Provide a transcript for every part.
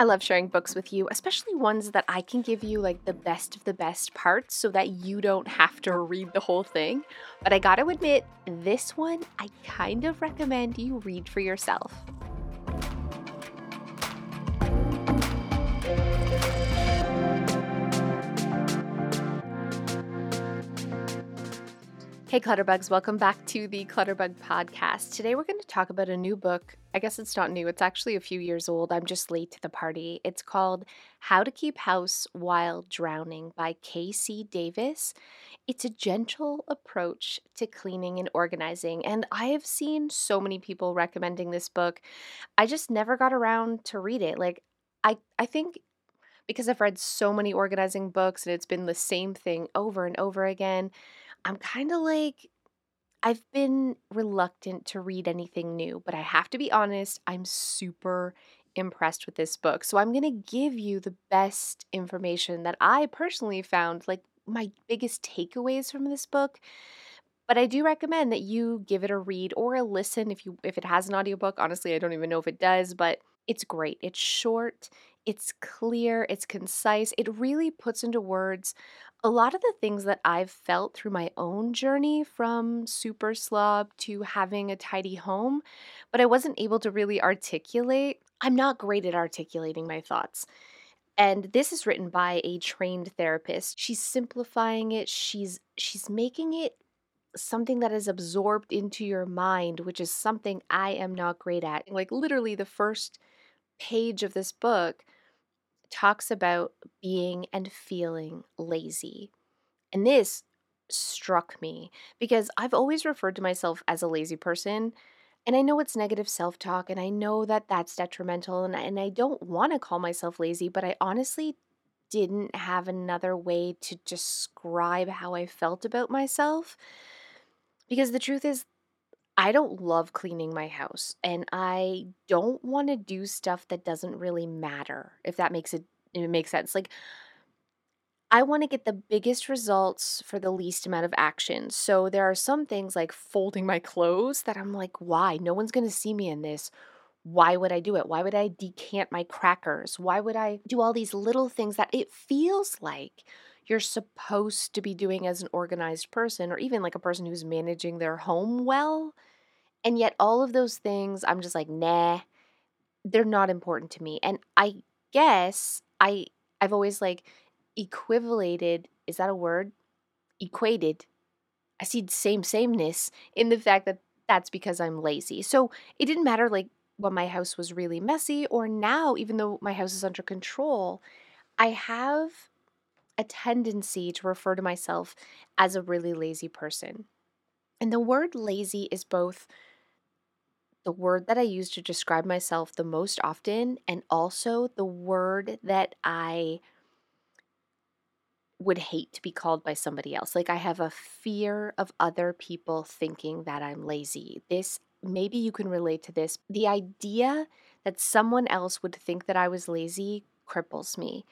I love sharing books with you, especially ones that I can give you like the best of the best parts so that you don't have to read the whole thing. But I gotta admit, this one I kind of recommend you read for yourself. Hey, Clutterbugs, welcome back to the Clutterbug Podcast. Today we're going to talk about a new book. I guess it's not new, it's actually a few years old. I'm just late to the party. It's called How to Keep House While Drowning by KC Davis. It's a gentle approach to cleaning and organizing, and I have seen so many people recommending this book. I just never got around to read it. Like, I, I think because I've read so many organizing books and it's been the same thing over and over again I'm kind of like, I've been reluctant to read anything new, but I have to be honest, I'm super impressed with this book. So I'm going to give you the best information that I personally found, like my biggest takeaways from this book. But I do recommend that you give it a read or a listen if you if it has an audiobook. Honestly, I don't even know if it does, but it's great. It's short, it's clear, it's concise. It really puts into words a lot of the things that I've felt through my own journey from super slob to having a tidy home, but I wasn't able to really articulate. I'm not great at articulating my thoughts. And this is written by a trained therapist. She's simplifying it. She's she's making it something that is absorbed into your mind, which is something I am not great at. Like literally the first page of this book talks about being and feeling lazy. And this struck me because I've always referred to myself as a lazy person. And I know it's negative self talk, and I know that that's detrimental, and, and I don't want to call myself lazy, but I honestly didn't have another way to describe how I felt about myself. Because the truth is, I don't love cleaning my house and I don't want to do stuff that doesn't really matter, if that makes it, it makes sense. Like I want to get the biggest results for the least amount of action. So there are some things like folding my clothes that I'm like, why? No one's going to see me in this. Why would I do it? Why would I decant my crackers? Why would I do all these little things that it feels like you're supposed to be doing as an organized person or even like a person who's managing their home well? And yet, all of those things, I'm just like, nah, they're not important to me. And I guess I I've always like equivalated, is that a word? Equated. I see the same sameness in the fact that that's because I'm lazy. So it didn't matter like when my house was really messy or now, even though my house is under control, I have a tendency to refer to myself as a really lazy person. And the word lazy is both the word that I use to describe myself the most often, and also the word that I would hate to be called by somebody else. Like I have a fear of other people thinking that I'm lazy. This, maybe you can relate to this. The idea that someone else would think that I was lazy cripples me.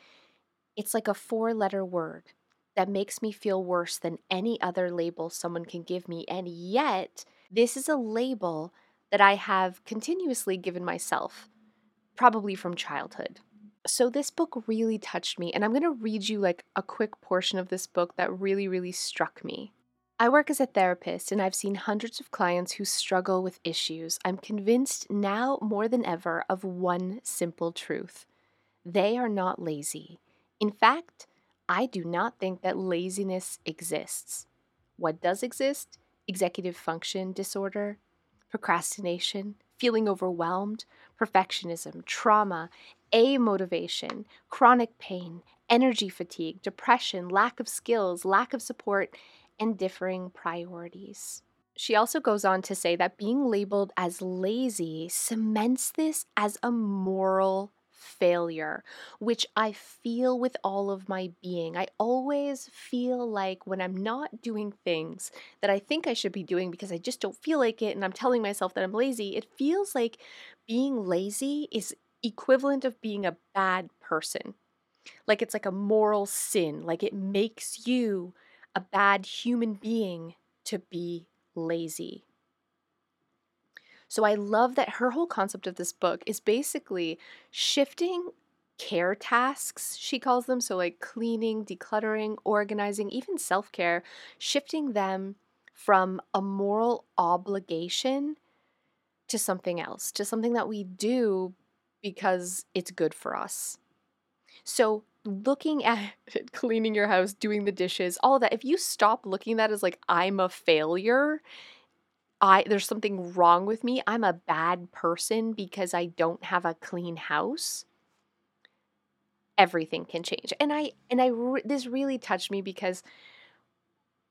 It's like a four letter word that makes me feel worse than any other label someone can give me. And yet, this is a label that I have continuously given myself, probably from childhood. So, this book really touched me, and I'm going to read you like a quick portion of this book that really, really struck me. I work as a therapist, and I've seen hundreds of clients who struggle with issues. I'm convinced now more than ever of one simple truth they are not lazy. In fact, I do not think that laziness exists. What does exist? Executive function disorder, procrastination, feeling overwhelmed, perfectionism, trauma, amotivation, chronic pain, energy fatigue, depression, lack of skills, lack of support, and differing priorities. She also goes on to say that being labeled as lazy cements this as a moral failure, which I feel with all of my being. I always feel like when I'm not doing things that I think I should be doing because I just don't feel like it and I'm telling myself that I'm lazy, it feels like being lazy is equivalent of being a bad person. Like it's like a moral sin, like it makes you a bad human being to be lazy. So I love that her whole concept of this book is basically shifting care tasks, she calls them. So, like cleaning, decluttering, organizing, even self care, shifting them from a moral obligation to something else, to something that we do because it's good for us. So, looking at cleaning your house, doing the dishes, all of that, if you stop looking at that as like, I'm a failure, I there's something wrong with me, I'm a bad person because I don't have a clean house, everything can change. And I and I this really touched me because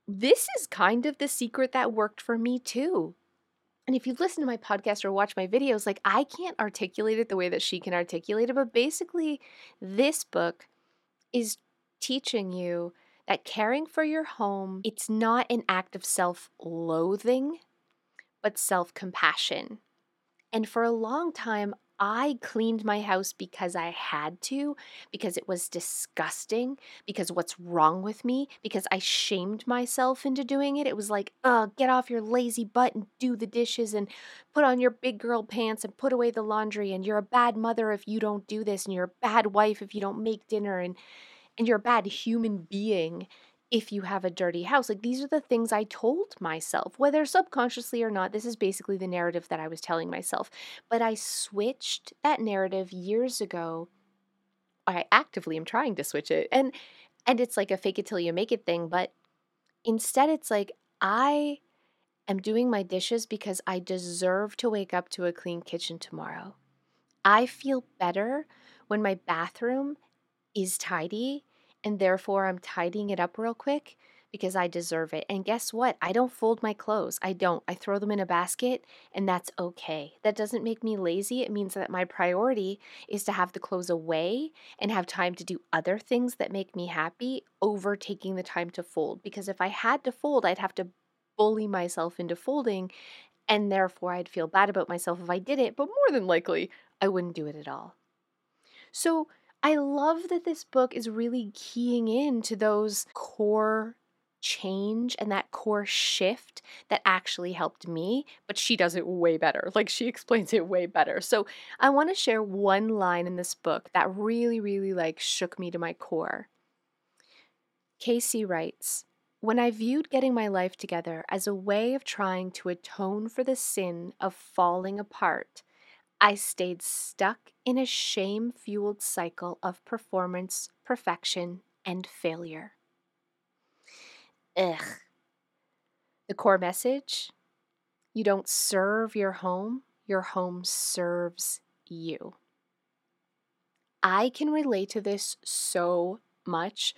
this is kind of the secret that worked for me too. And if you listen to my podcast or watch my videos, like I can't articulate it the way that she can articulate it, but basically this book is teaching you that caring for your home, it's not an act of self-loathing, but self-compassion. And for a long time, I cleaned my house because I had to, because it was disgusting, because what's wrong with me, because I shamed myself into doing it. It was like, oh, get off your lazy butt and do the dishes and put on your big girl pants and put away the laundry. And you're a bad mother if you don't do this. And you're a bad wife if you don't make dinner. And, and you're a bad human being if you have a dirty house. Like these are the things I told myself, whether subconsciously or not. This is basically the narrative that I was telling myself. But I switched that narrative years ago. I actively am trying to switch it. And and it's like a fake it till you make it thing, but instead it's like I am doing my dishes because I deserve to wake up to a clean kitchen tomorrow. I feel better when my bathroom is tidy and therefore I'm tidying it up real quick because I deserve it. And guess what? I don't fold my clothes. I don't. I throw them in a basket and that's okay. That doesn't make me lazy. It means that my priority is to have the clothes away and have time to do other things that make me happy over taking the time to fold. Because if I had to fold, I'd have to bully myself into folding and therefore I'd feel bad about myself if I did it, but more than likely, I wouldn't do it at all. So, I love that this book is really keying in to those core change and that core shift that actually helped me, but she does it way better. Like she explains it way better. So, I want to share one line in this book that really really like shook me to my core. KC writes, when I viewed getting my life together as a way of trying to atone for the sin of falling apart, I stayed stuck in a shame fueled cycle of performance, perfection, and failure. Ugh. The core message you don't serve your home, your home serves you. I can relate to this so much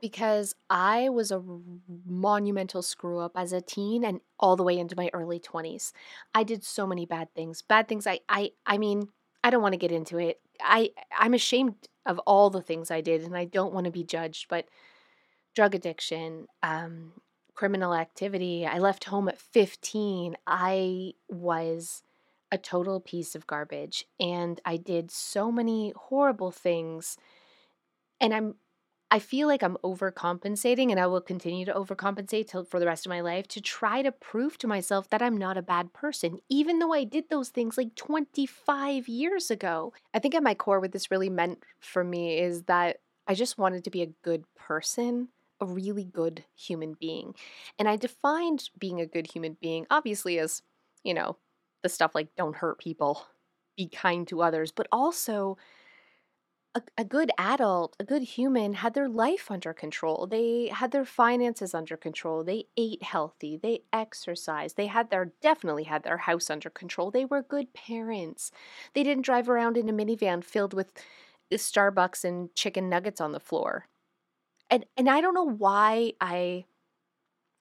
because I was a monumental screw up as a teen and all the way into my early 20s. I did so many bad things. Bad things I I I mean, I don't want to get into it. I I'm ashamed of all the things I did and I don't want to be judged, but drug addiction, um criminal activity. I left home at 15. I was a total piece of garbage and I did so many horrible things and I'm I feel like I'm overcompensating and I will continue to overcompensate till for the rest of my life to try to prove to myself that I'm not a bad person, even though I did those things like 25 years ago. I think at my core, what this really meant for me is that I just wanted to be a good person, a really good human being. And I defined being a good human being, obviously, as, you know, the stuff like don't hurt people, be kind to others, but also a, a good adult, a good human had their life under control. They had their finances under control. They ate healthy. They exercised. They had their definitely had their house under control. They were good parents. They didn't drive around in a minivan filled with uh, Starbucks and chicken nuggets on the floor. And and I don't know why I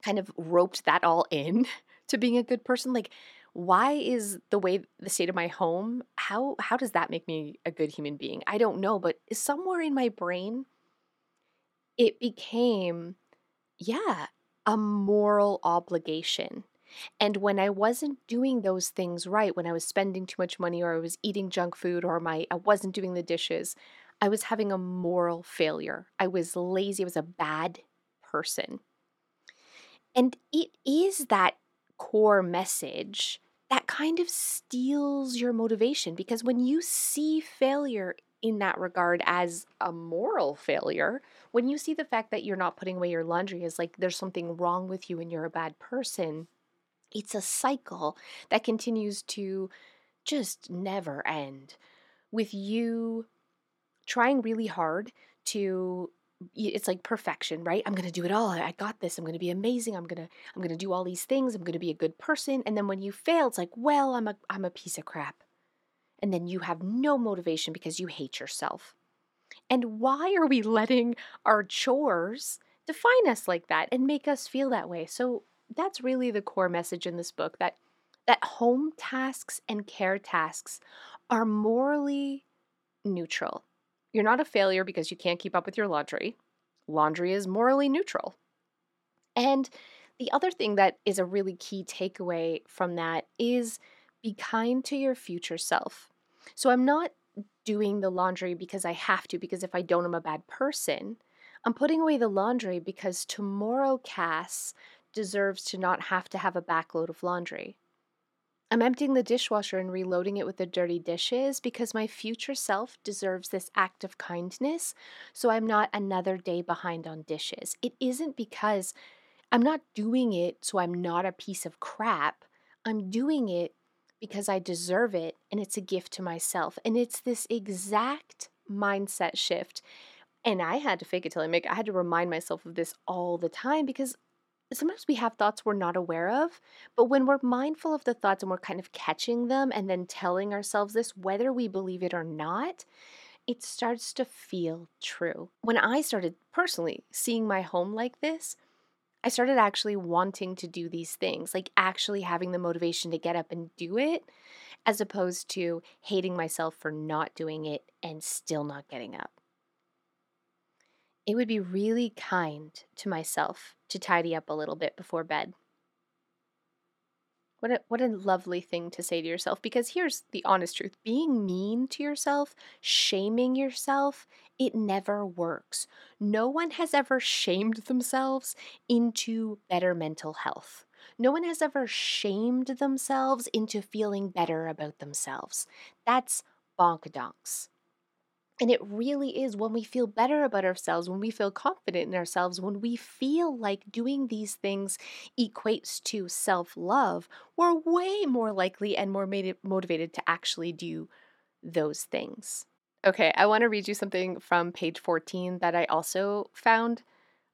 kind of roped that all in to being a good person. Like why is the way the state of my home how how does that make me a good human being? I don't know but somewhere in my brain it became yeah a moral obligation. And when i wasn't doing those things right when i was spending too much money or i was eating junk food or my i wasn't doing the dishes i was having a moral failure. I was lazy. I was a bad person. And it is that core message that kind of steals your motivation because when you see failure in that regard as a moral failure, when you see the fact that you're not putting away your laundry as like there's something wrong with you and you're a bad person, it's a cycle that continues to just never end. With you trying really hard to it's like perfection right? I'm going to do it all. I got this. I'm going to be amazing. I'm going to i'm going to do all these things. I'm going to be a good person. And then when you fail it's like well i'm a i'm a piece of crap. And then you have no motivation because you hate yourself. And why are we letting our chores define us like that and make us feel that way? So that's really the core message in this book that that home tasks and care tasks are morally neutral. You're not a failure because you can't keep up with your laundry. Laundry is morally neutral. And the other thing that is a really key takeaway from that is be kind to your future self. So I'm not doing the laundry because I have to, because if I don't, I'm a bad person. I'm putting away the laundry because tomorrow Cas deserves to not have to have a backload of laundry. I'm emptying the dishwasher and reloading it with the dirty dishes because my future self deserves this act of kindness, so I'm not another day behind on dishes. It isn't because I'm not doing it so I'm not a piece of crap. I'm doing it because I deserve it and it's a gift to myself. And it's this exact mindset shift. And I had to fake it till I make it. I had to remind myself of this all the time because sometimes we have thoughts we're not aware of, but when we're mindful of the thoughts and we're kind of catching them and then telling ourselves this, whether we believe it or not, it starts to feel true. When I started personally seeing my home like this, I started actually wanting to do these things, like actually having the motivation to get up and do it, as opposed to hating myself for not doing it and still not getting up. It would be really kind to myself to tidy up a little bit before bed. What a, what a lovely thing to say to yourself because here's the honest truth being mean to yourself, shaming yourself, it never works. No one has ever shamed themselves into better mental health. No one has ever shamed themselves into feeling better about themselves. That's bonkadonks. And it really is when we feel better about ourselves, when we feel confident in ourselves, when we feel like doing these things equates to self love, we're way more likely and more motivated to actually do those things. Okay, I want to read you something from page 14 that I also found.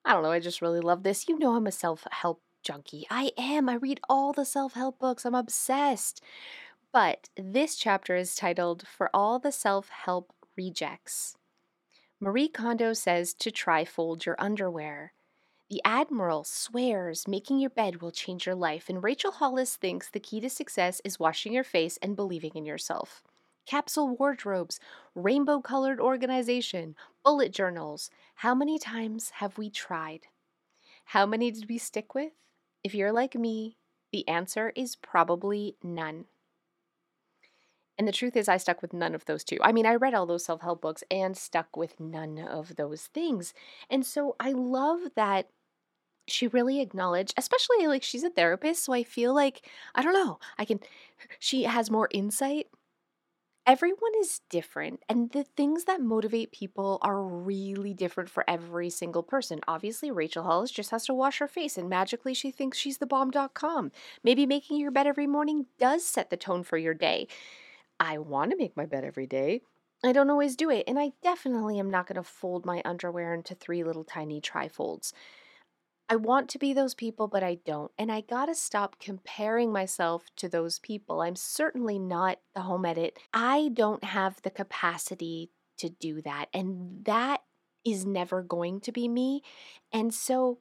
I don't know, I just really love this. You know, I'm a self help junkie. I am. I read all the self help books, I'm obsessed. But this chapter is titled For All the Self Help rejects. Marie Kondo says to try fold your underwear. The Admiral swears making your bed will change your life, and Rachel Hollis thinks the key to success is washing your face and believing in yourself. Capsule wardrobes, rainbow colored organization, bullet journals. How many times have we tried? How many did we stick with? If you're like me, the answer is probably none. And the truth is, I stuck with none of those two. I mean, I read all those self help books and stuck with none of those things. And so I love that she really acknowledged, especially like she's a therapist. So I feel like, I don't know, I can, she has more insight. Everyone is different, and the things that motivate people are really different for every single person. Obviously, Rachel Hollis just has to wash her face, and magically she thinks she's the bomb.com. Maybe making your bed every morning does set the tone for your day. I want to make my bed every day. I don't always do it, and I definitely am not going to fold my underwear into three little tiny trifolds. I want to be those people, but I don't. And I got to stop comparing myself to those people. I'm certainly not the home edit. I don't have the capacity to do that. And that is never going to be me. And so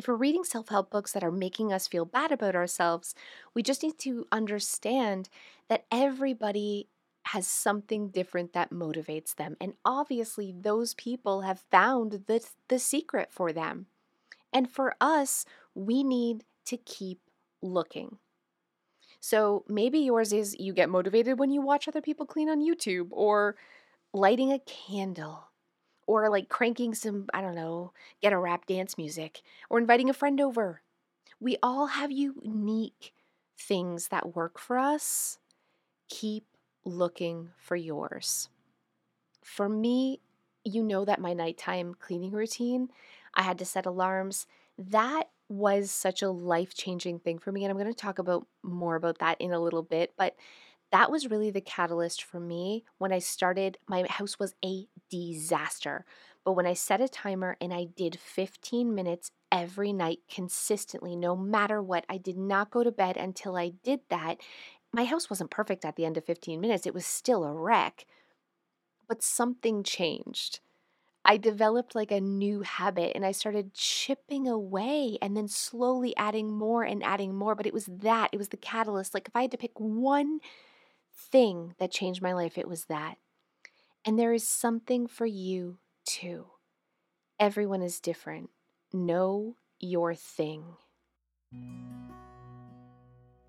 if we're reading self help books that are making us feel bad about ourselves, we just need to understand that everybody has something different that motivates them. And obviously, those people have found the, the secret for them. And for us, we need to keep looking. So maybe yours is you get motivated when you watch other people clean on YouTube or lighting a candle or like cranking some, I don't know, get a rap dance music, or inviting a friend over. We all have unique things that work for us, keep looking for yours. For me, you know that my nighttime cleaning routine, I had to set alarms. That was such a life changing thing for me. And I'm going to talk about more about that in a little bit. But that was really the catalyst for me when I started. My house was a disaster. But when I set a timer and I did 15 minutes every night consistently, no matter what, I did not go to bed until I did that. My house wasn't perfect at the end of 15 minutes, it was still a wreck. But something changed. I developed like a new habit and I started chipping away and then slowly adding more and adding more. But it was that, it was the catalyst. Like if I had to pick one thing that changed my life, it was that. And there is something for you too. Everyone is different. Know your thing.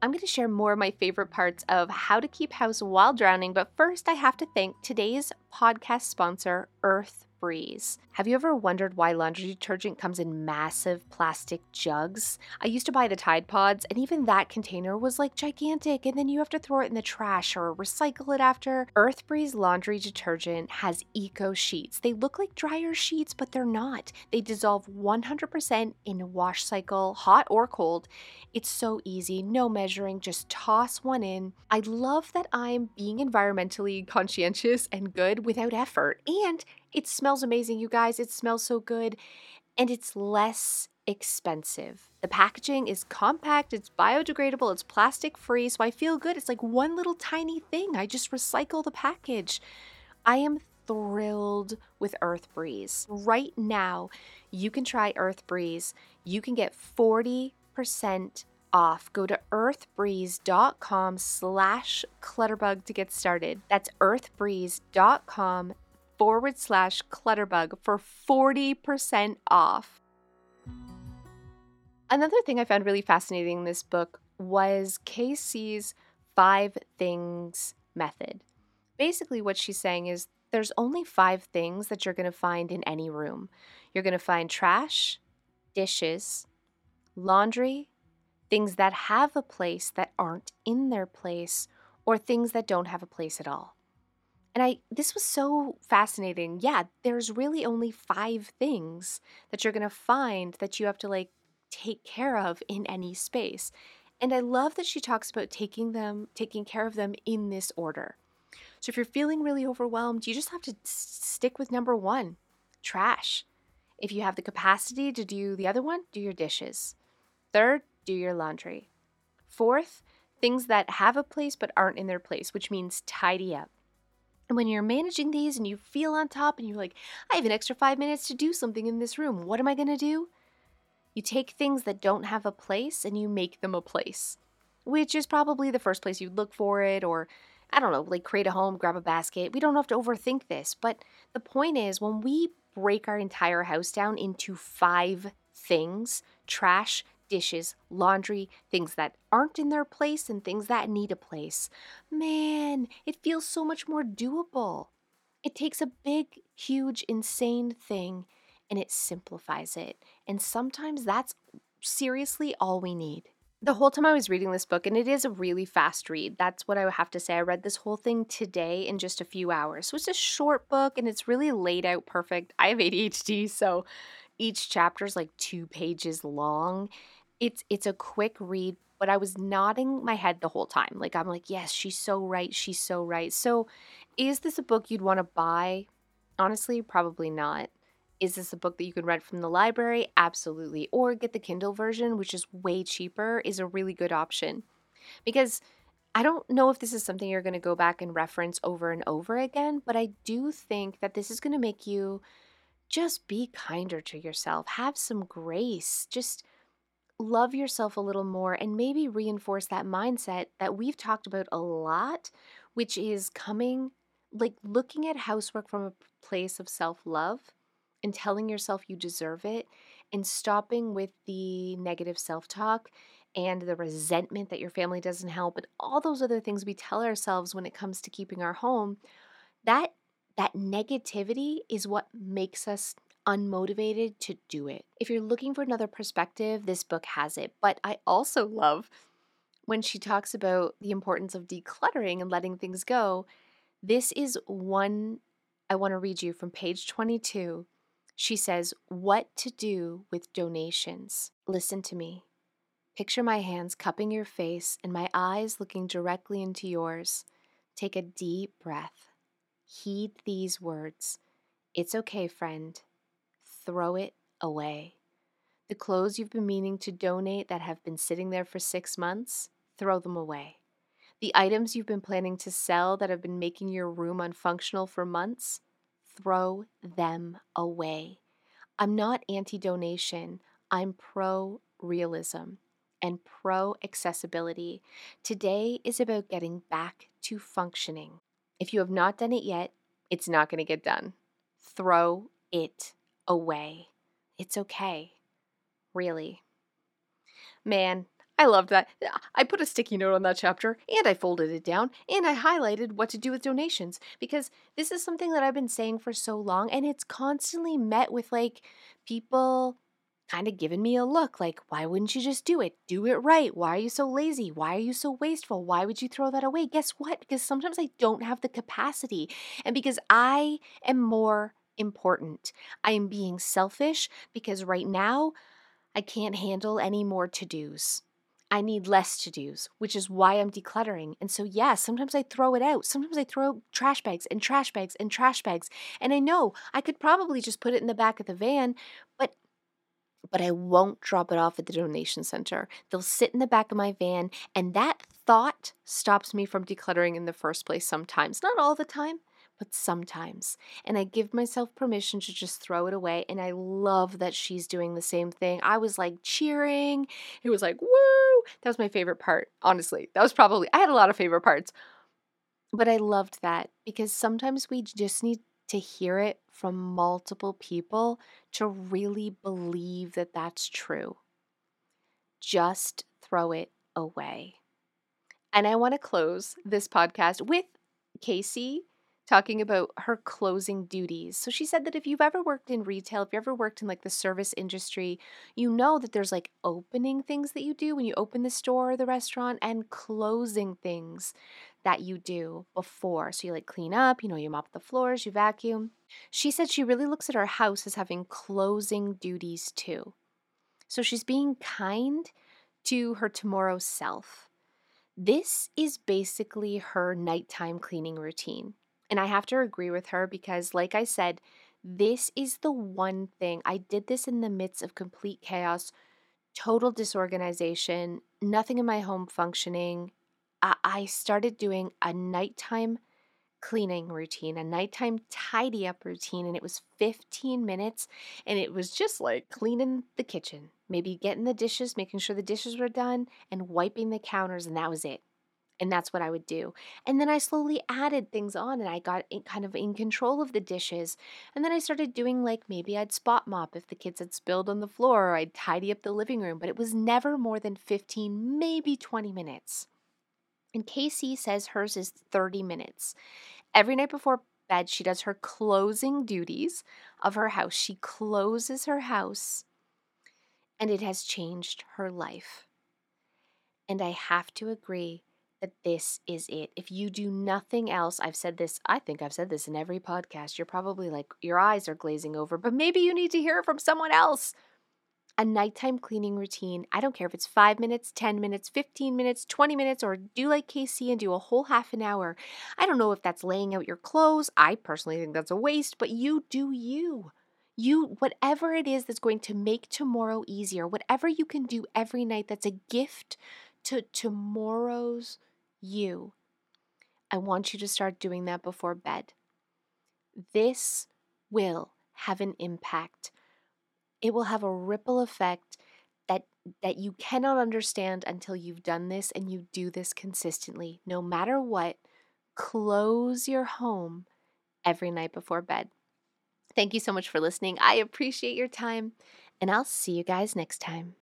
I'm going to share more of my favorite parts of how to keep house while drowning, but first I have to thank today's podcast sponsor, Earth Breeze. Have you ever wondered why laundry detergent comes in massive plastic jugs? I used to buy the Tide Pods, and even that container was like gigantic, and then you have to throw it in the trash or recycle it after. Earth Breeze laundry detergent has eco sheets. They look like dryer sheets, but they're not. They dissolve 100% in a wash cycle, hot or cold. It's so easy, no measuring, just toss one in. I love that I'm being environmentally conscientious and good without effort, and it smells amazing, you guys. It smells so good. And it's less expensive. The packaging is compact, it's biodegradable, it's plastic free. So I feel good. It's like one little tiny thing. I just recycle the package. I am thrilled with Earth Breeze. Right now, you can try Earth Breeze. You can get 40% off. Go to earthbreeze.com slash clutterbug to get started. That's earthbreeze.com forward slash clutterbug for 40% off. Another thing I found really fascinating in this book was KC's five things method. Basically, what she's saying is there's only five things that you're going to find in any room. You're going to find trash, dishes, laundry, things that have a place that aren't in their place, or things that don't have a place at all. And I this was so fascinating. Yeah, there's really only 5 things that you're going to find that you have to like take care of in any space. And I love that she talks about taking them taking care of them in this order. So if you're feeling really overwhelmed, you just have to stick with number 1, trash. If you have the capacity to do the other one, do your dishes. Third, do your laundry. Fourth, things that have a place but aren't in their place, which means tidy up. And when you're managing these and you feel on top and you're like, I have an extra five minutes to do something in this room, what am I to do? You take things that don't have a place and you make them a place, which is probably the first place you'd look for it, or I don't know, like create a home, grab a basket. We don't have to overthink this. But the point is, when we break our entire house down into five things trash, dishes, laundry, things that aren't in their place, and things that need a place. Man, it feels so much more doable. It takes a big, huge, insane thing and it simplifies it. And sometimes that's seriously all we need. The whole time I was reading this book, and it is a really fast read. That's what I would have to say. I read this whole thing today in just a few hours. So it's a short book and it's really laid out perfect. I have ADHD, so each chapter is like two pages long it's it's a quick read, but I was nodding my head the whole time. Like I'm like, yes, she's so right. She's so right. So, is this a book you'd want to buy? Honestly, probably not. Is this a book that you could read from the library? Absolutely. Or get the Kindle version, which is way cheaper, is a really good option. Because I don't know if this is something you're going to go back and reference over and over again, but I do think that this is going to make you just be kinder to yourself. Have some grace. Just love yourself a little more and maybe reinforce that mindset that we've talked about a lot, which is coming, like looking at housework from a place of self love and telling yourself you deserve it and stopping with the negative self talk and the resentment that your family doesn't help and all those other things we tell ourselves when it comes to keeping our home that that negativity is what makes us unmotivated to do it. If you're looking for another perspective, this book has it. But I also love when she talks about the importance of decluttering and letting things go, this is one I want to read you from page 22. She says, What to do with donations. Listen to me. Picture my hands cupping your face and my eyes looking directly into yours. Take a deep breath. Heed these words. It's okay, friend. Throw it away. The clothes you've been meaning to donate that have been sitting there for six months, throw them away. The items you've been planning to sell that have been making your room unfunctional for months, throw them away. I'm not anti donation, I'm pro realism and pro accessibility. Today is about getting back to functioning. If you have not done it yet, it's not going to get done. Throw it away. It's okay. Really. Man, I loved that. I put a sticky note on that chapter and I folded it down and I highlighted what to do with donations because this is something that I've been saying for so long and it's constantly met with like people kind of giving me a look like, why wouldn't you just do it? Do it right. Why are you so lazy? Why are you so wasteful? Why would you throw that away? Guess what? Because sometimes I don't have the capacity and because I am more important. I am being selfish because right now I can't handle any more to dos. I need less to dos, which is why I'm decluttering. And so, yeah, sometimes I throw it out. Sometimes I throw trash bags and trash bags and trash bags. And I know I could probably just put it in the back of the van, but but I won't drop it off at the donation center. They'll sit in the back of my van, and that thought stops me from decluttering in the first place sometimes. Not all the time, but sometimes. And I give myself permission to just throw it away. And I love that she's doing the same thing. I was like cheering. It was like, woo! That was my favorite part, honestly. That was probably, I had a lot of favorite parts. But I loved that because sometimes we just need to hear it from multiple people to really believe that that's true. Just throw it away. And I want to close this podcast with KC talking about her closing duties. So she said that if you've ever worked in retail, if you've ever worked in like the service industry, you know that there's like opening things that you do when you open the store or the restaurant and closing things that you do before. So you like clean up, you know, you mop the floors, you vacuum. She said she really looks at her house as having closing duties too. So she's being kind to her tomorrow self. This is basically her nighttime cleaning routine. And I have to agree with her because, like I said, this is the one thing I did this in the midst of complete chaos, total disorganization, nothing in my home functioning. I, I started doing a nighttime cleaning routine, a nighttime tidy up routine, and it was 15 minutes. And it was just like cleaning the kitchen, maybe getting the dishes, making sure the dishes were done, and wiping the counters, and that was it. And that's what I would do. And then I slowly added things on and I got kind of in control of the dishes. And then I started doing like maybe I'd spot mop if the kids had spilled on the floor or I'd tidy up the living room, but it was never more than 15, maybe 20 minutes. And KC says hers is 30 minutes. Every night before bed, she does her closing duties of her house. She closes her house and it has changed her life. And I have to agree that this is it. If you do nothing else, I've said this, I think I've said this in every podcast. You're probably like, your eyes are glazing over, but maybe you need to hear it from someone else. A nighttime cleaning routine, I don't care if it's five minutes, 10 minutes, 15 minutes, 20 minutes, or do like KC and do a whole half an hour. I don't know if that's laying out your clothes. I personally think that's a waste, but you do you you whatever it is that's going to make tomorrow easier whatever you can do every night that's a gift to tomorrow's you. I want you to start doing that before bed. This will have an impact. It will have a ripple effect that that you cannot understand until you've done this and you do this consistently. No matter what, close your home every night before bed. Thank you so much for listening. I appreciate your time, and I'll see you guys next time.